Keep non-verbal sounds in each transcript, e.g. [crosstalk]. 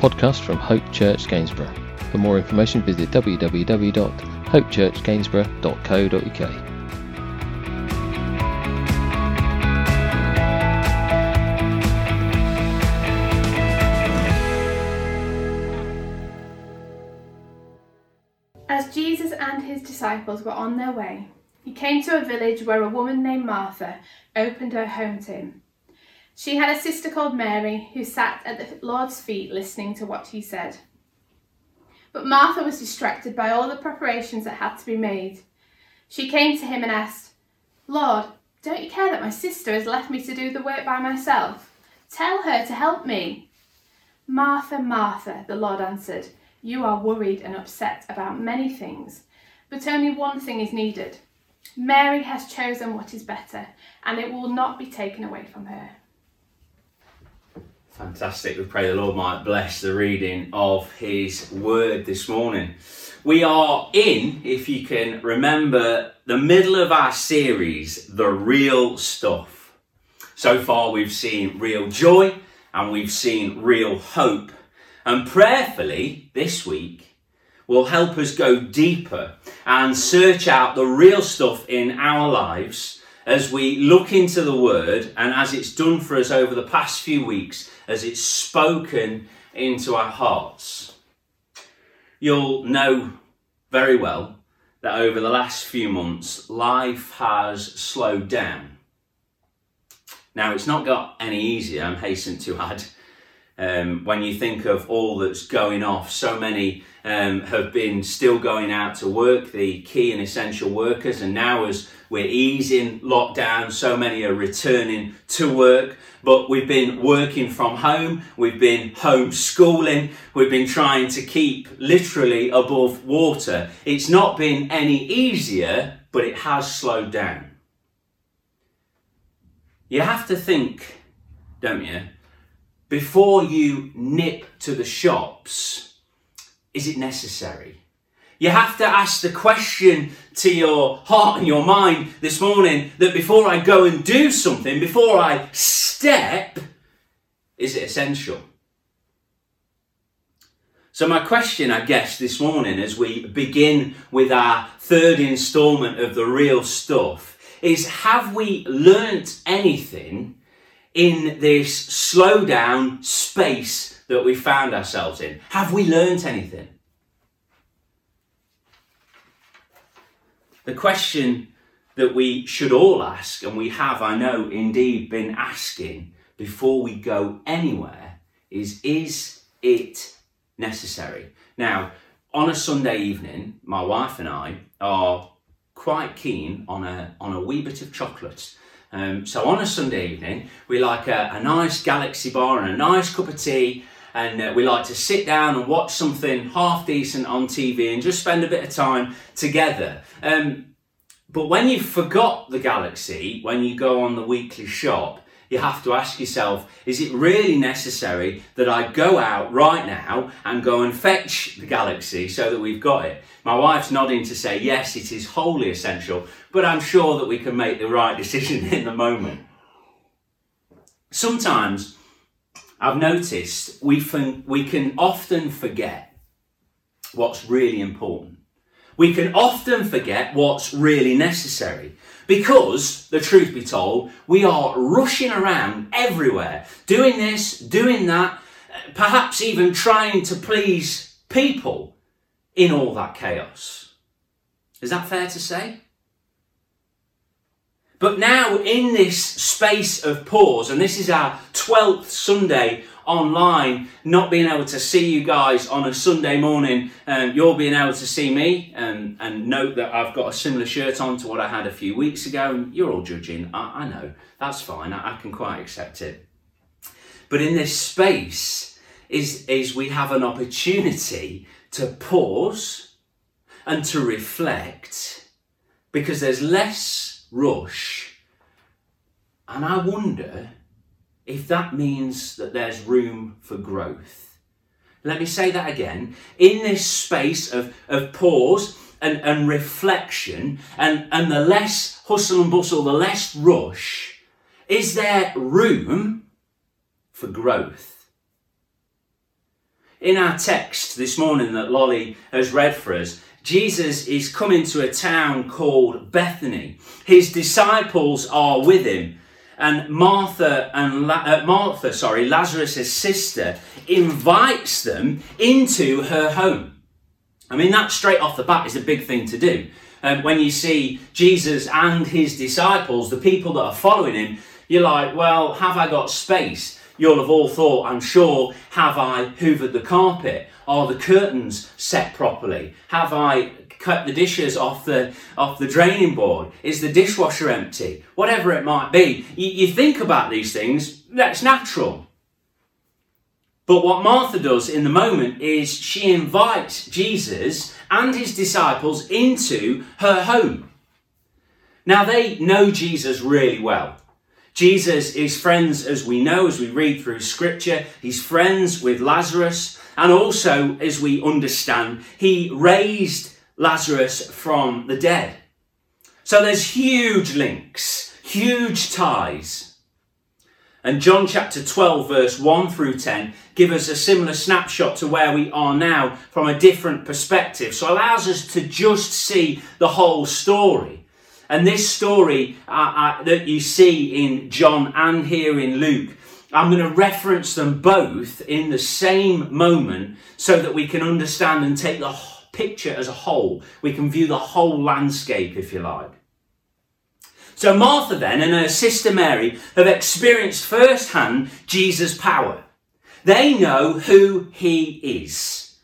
podcast from Hope Church Gainsborough. For more information, visit www.hopechurchgainsborough.co.uk. As Jesus and his disciples were on their way, he came to a village where a woman named Martha opened her home to him. She had a sister called Mary who sat at the Lord's feet listening to what he said. But Martha was distracted by all the preparations that had to be made. She came to him and asked, Lord, don't you care that my sister has left me to do the work by myself? Tell her to help me. Martha, Martha, the Lord answered, you are worried and upset about many things, but only one thing is needed. Mary has chosen what is better, and it will not be taken away from her. Fantastic. We pray the Lord might bless the reading of His word this morning. We are in, if you can remember, the middle of our series, The Real Stuff. So far, we've seen real joy and we've seen real hope. And prayerfully, this week, will help us go deeper and search out the real stuff in our lives as we look into the Word and as it's done for us over the past few weeks, as it's spoken into our hearts. You'll know very well that over the last few months, life has slowed down. Now, it's not got any easier, I'm hastened to add. Um, when you think of all that's going off, so many um, have been still going out to work, the key and essential workers, and now as we're easing lockdown, so many are returning to work. But we've been working from home, we've been homeschooling, we've been trying to keep literally above water. It's not been any easier, but it has slowed down. You have to think, don't you? before you nip to the shops, is it necessary? You have to ask the question to your heart and your mind this morning that before I go and do something, before I step, is it essential? So, my question, I guess, this morning as we begin with our third instalment of the real stuff is have we learnt anything in this slow down space that we found ourselves in? Have we learnt anything? The question that we should all ask, and we have, I know, indeed been asking before we go anywhere, is is it necessary? Now, on a Sunday evening, my wife and I are quite keen on a, on a wee bit of chocolate. Um, so on a Sunday evening, we like a, a, nice Galaxy bar and a nice cup of tea, and uh, we like to sit down and watch something half decent on TV and just spend a bit of time together. Um, but when you forgot the Galaxy, when you go on the weekly shop, you have to ask yourself, is it really necessary that I go out right now and go and fetch the Galaxy so that we've got it? My wife's nodding to say, yes, it is wholly essential, but I'm sure that we can make the right decision [laughs] in the moment. Sometimes I've noticed we, we can often forget what's really important. We can often forget what's really necessary. Because, the truth be told, we are rushing around everywhere, doing this, doing that, perhaps even trying to please people in all that chaos. Is that fair to say? But now, in this space of pause, and this is our 12th Sunday online, not being able to see you guys on a Sunday morning, um, you're being able to see me and, and note that I've got a similar shirt on to what I had a few weeks ago. And you're all judging. I, I know. That's fine. I, I can quite accept it. But in this space is, is we have an opportunity to pause and to reflect because there's less rush. And I wonder if that means that there's room for growth. Let me say that again. In this space of, of pause and, and reflection and, and the less hustle and bustle, the less rush, is there room for growth? in our text this morning that Lolly has read for us, Jesus is coming to a town called Bethany. His disciples are with him, and Martha and La- uh, Martha, sorry, Lazarus' sister, invites them into her home. I mean, that straight off the bat is a big thing to do. Um, when you see Jesus and his disciples, the people that are following him, you're like, well, have I got space? You'll have all thought, I'm sure, have I hoovered the carpet? Are the curtains set properly? Have I cut the dishes off the off the draining board? Is the dishwasher empty? Whatever it might be, you, you think about these things. That's natural. But what Martha does in the moment is she invites Jesus and his disciples into her home. Now they know Jesus really well. Jesus is friends, as we know, as we read through scripture. He's friends with Lazarus. And also, as we understand, he raised Lazarus from the dead. So there's huge links, huge ties. And John chapter 12, verse 1 through 10, give us a similar snapshot to where we are now from a different perspective. So allows us to just see the whole story. And this story uh, uh, that you see in John and here in Luke, I'm going to reference them both in the same moment so that we can understand and take the picture as a whole. We can view the whole landscape, if you like. So Martha then and her sister Mary have experienced firsthand Jesus' power. They know who he is.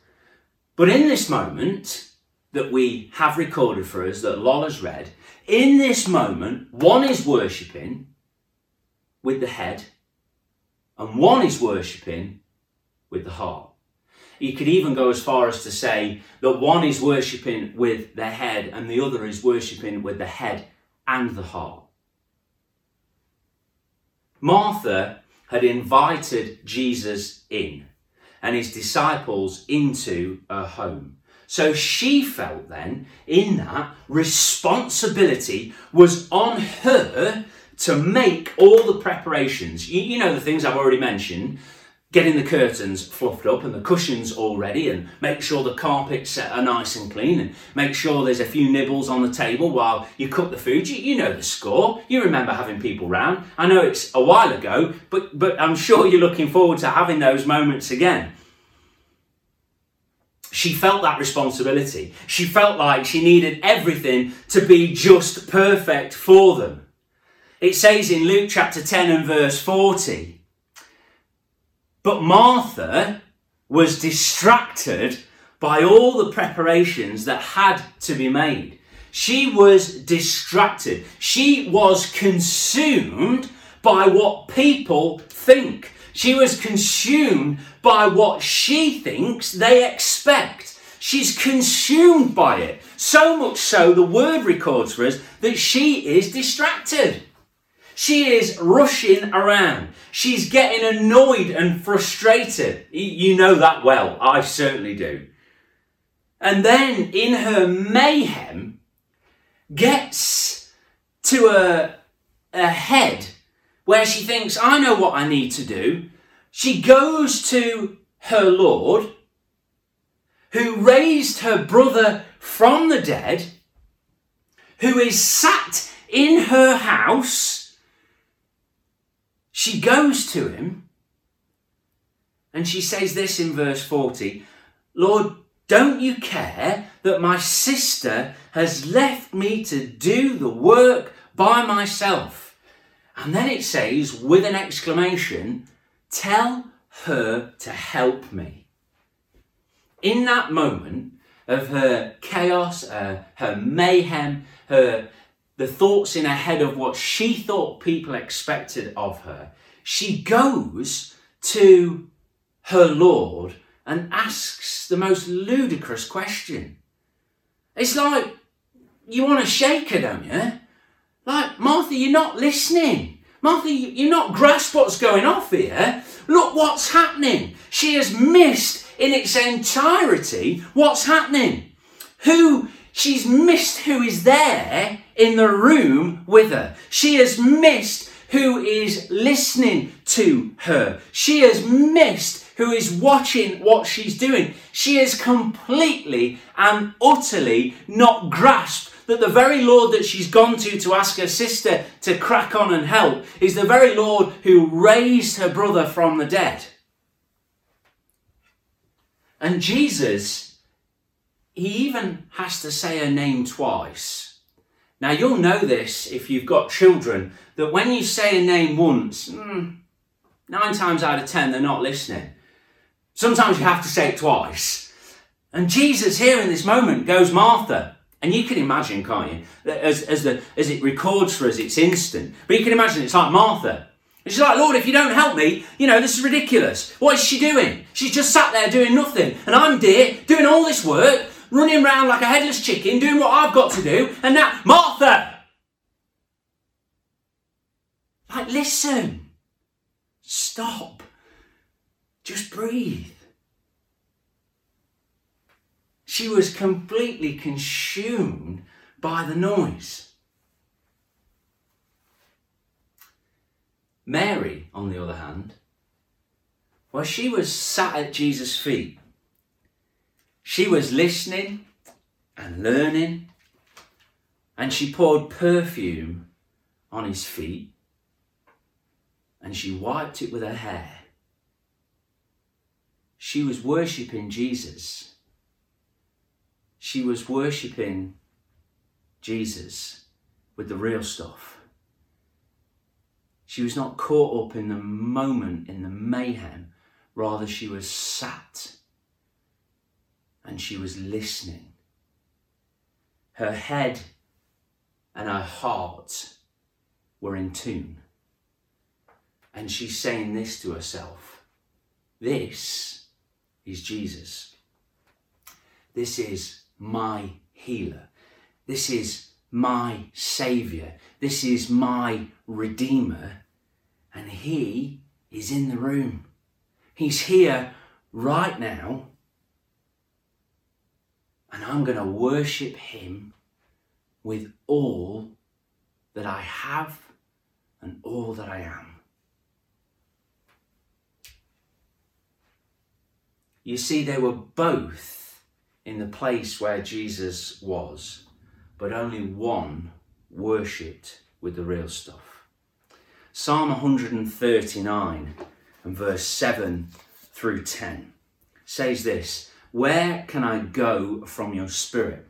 But in this moment that we have recorded for us, that Lola's read, in this moment, one is worshipping with the head and one is worshipping with the heart. You could even go as far as to say that one is worshipping with the head and the other is worshipping with the head and the heart. Martha had invited Jesus in and his disciples into her home. So she felt then in that responsibility was on her to make all the preparations. You, you know the things I've already mentioned getting the curtains fluffed up and the cushions all ready and make sure the carpets are nice and clean and make sure there's a few nibbles on the table while you cook the food. You, you know the score. You remember having people round. I know it's a while ago, but, but I'm sure you're looking forward to having those moments again. She felt that responsibility. She felt like she needed everything to be just perfect for them. It says in Luke chapter 10 and verse 40 but Martha was distracted by all the preparations that had to be made. She was distracted. She was consumed by what people think. She was consumed by what she thinks they expect. She's consumed by it. So much so, the word records for us that she is distracted. She is rushing around. She's getting annoyed and frustrated. You know that well. I certainly do. And then in her mayhem, gets to a, a head where she thinks, I know what I need to do. She goes to her Lord, who raised her brother from the dead, who is sat in her house she goes to him and she says this in verse 40 Lord, don't you care that my sister has left me to do the work by myself? And then it says, with an exclamation, tell her to help me. In that moment of her chaos, uh, her mayhem, her the thoughts in her head of what she thought people expected of her, she goes to her Lord and asks the most ludicrous question. It's like, you want to shake her, don't you? Like, Martha, you're not listening. Martha, you're not grasp what's going off here. Look what's happening. She has missed in its entirety what's happening. Who She's missed who is there in the room with her. She has missed who is listening to her. She has missed who is watching what she's doing. She is completely and utterly not grasped that the very Lord that she's gone to to ask her sister to crack on and help is the very Lord who raised her brother from the dead. And Jesus, he even has to say her name twice. Now, you'll know this if you've got children, that when you say a name once, mm, nine times out of ten, they're not listening. Sometimes you have to say it twice. And Jesus, here in this moment, goes Martha. And you can imagine, can't you? As, as, the, as it records for us, it's instant. But you can imagine it's like Martha. And she's like, Lord, if you don't help me, you know, this is ridiculous. What is she doing? She's just sat there doing nothing. And I'm dear, doing all this work, running around like a headless chicken, doing what I've got to do. And now, Martha! Like, listen. Stop. Just breathe. She was completely consumed by the noise. Mary, on the other hand, well, she was sat at Jesus' feet. She was listening and learning, and she poured perfume on his feet and she wiped it with her hair. She was worshipping Jesus. She was worshipping Jesus with the real stuff. She was not caught up in the moment, in the mayhem. Rather, she was sat and she was listening. Her head and her heart were in tune. And she's saying this to herself This is Jesus. This is my healer. This is my Saviour. This is my Redeemer. And He is in the room. He's here right now. And I'm going to worship Him with all that I have and all that I am. You see, they were both in the place where Jesus was but only one worshipped with the real stuff. Psalm 139 and verse 7 through 10 says this Where can I go from your spirit?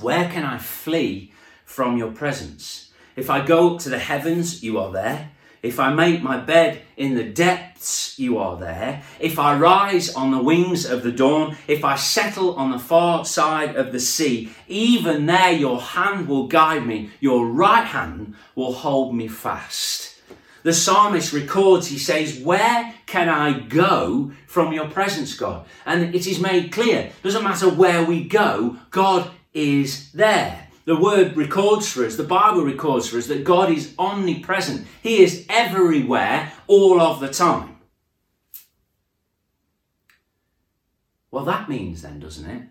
Where can I flee from your presence? If I go up to the heavens, you are there. If I make my bed in the depths, you are there. If I rise on the wings of the dawn, if I settle on the far side of the sea, even there your hand will guide me, your right hand will hold me fast. The psalmist records, he says, Where can I go from your presence, God? And it is made clear, doesn't matter where we go, God is there. The word records for us, the Bible records for us that God is omnipresent. He is everywhere all of the time. Well, that means then, doesn't it?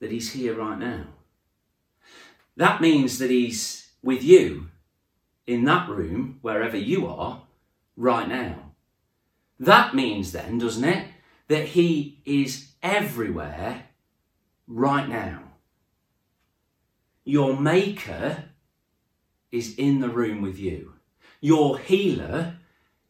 That He's here right now. That means that He's with you in that room, wherever you are, right now. That means then, doesn't it, that He is everywhere right now. Your maker is in the room with you. Your healer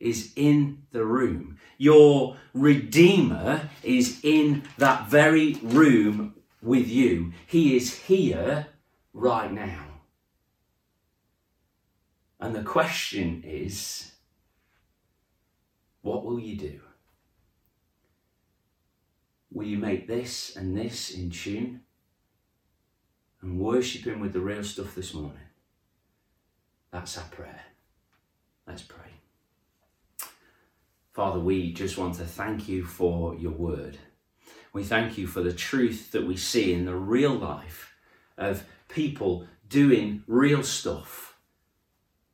is in the room. Your redeemer is in that very room with you. He is here right now. And the question is what will you do? Will you make this and this in tune? And worship Him with the real stuff this morning. That's our prayer. Let's pray. Father, we just want to thank you for your word. We thank you for the truth that we see in the real life of people doing real stuff.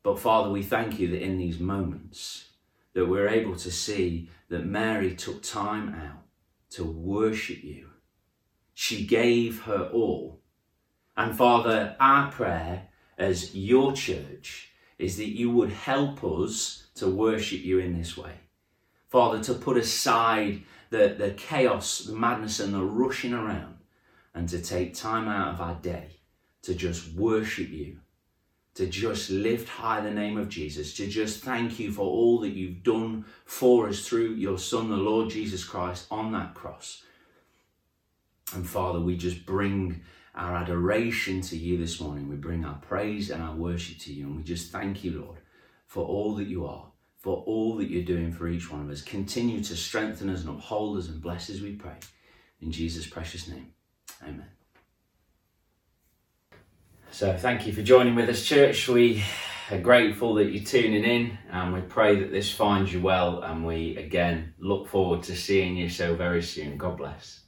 But Father, we thank you that in these moments that we're able to see that Mary took time out to worship you. She gave her all and Father, our prayer as your church is that you would help us to worship you in this way. Father, to put aside the, the chaos, the madness, and the rushing around, and to take time out of our day to just worship you, to just lift high the name of Jesus, to just thank you for all that you've done for us through your Son, the Lord Jesus Christ, on that cross. And Father, we just bring our adoration to you this morning. We bring our praise and our worship to you. And we just thank you, Lord, for all that you are, for all that you're doing for each one of us. Continue to strengthen us and uphold us and bless us, we pray. In Jesus' precious name. Amen. So, thank you for joining with us, church. We are grateful that you're tuning in and we pray that this finds you well. And we again look forward to seeing you so very soon. God bless.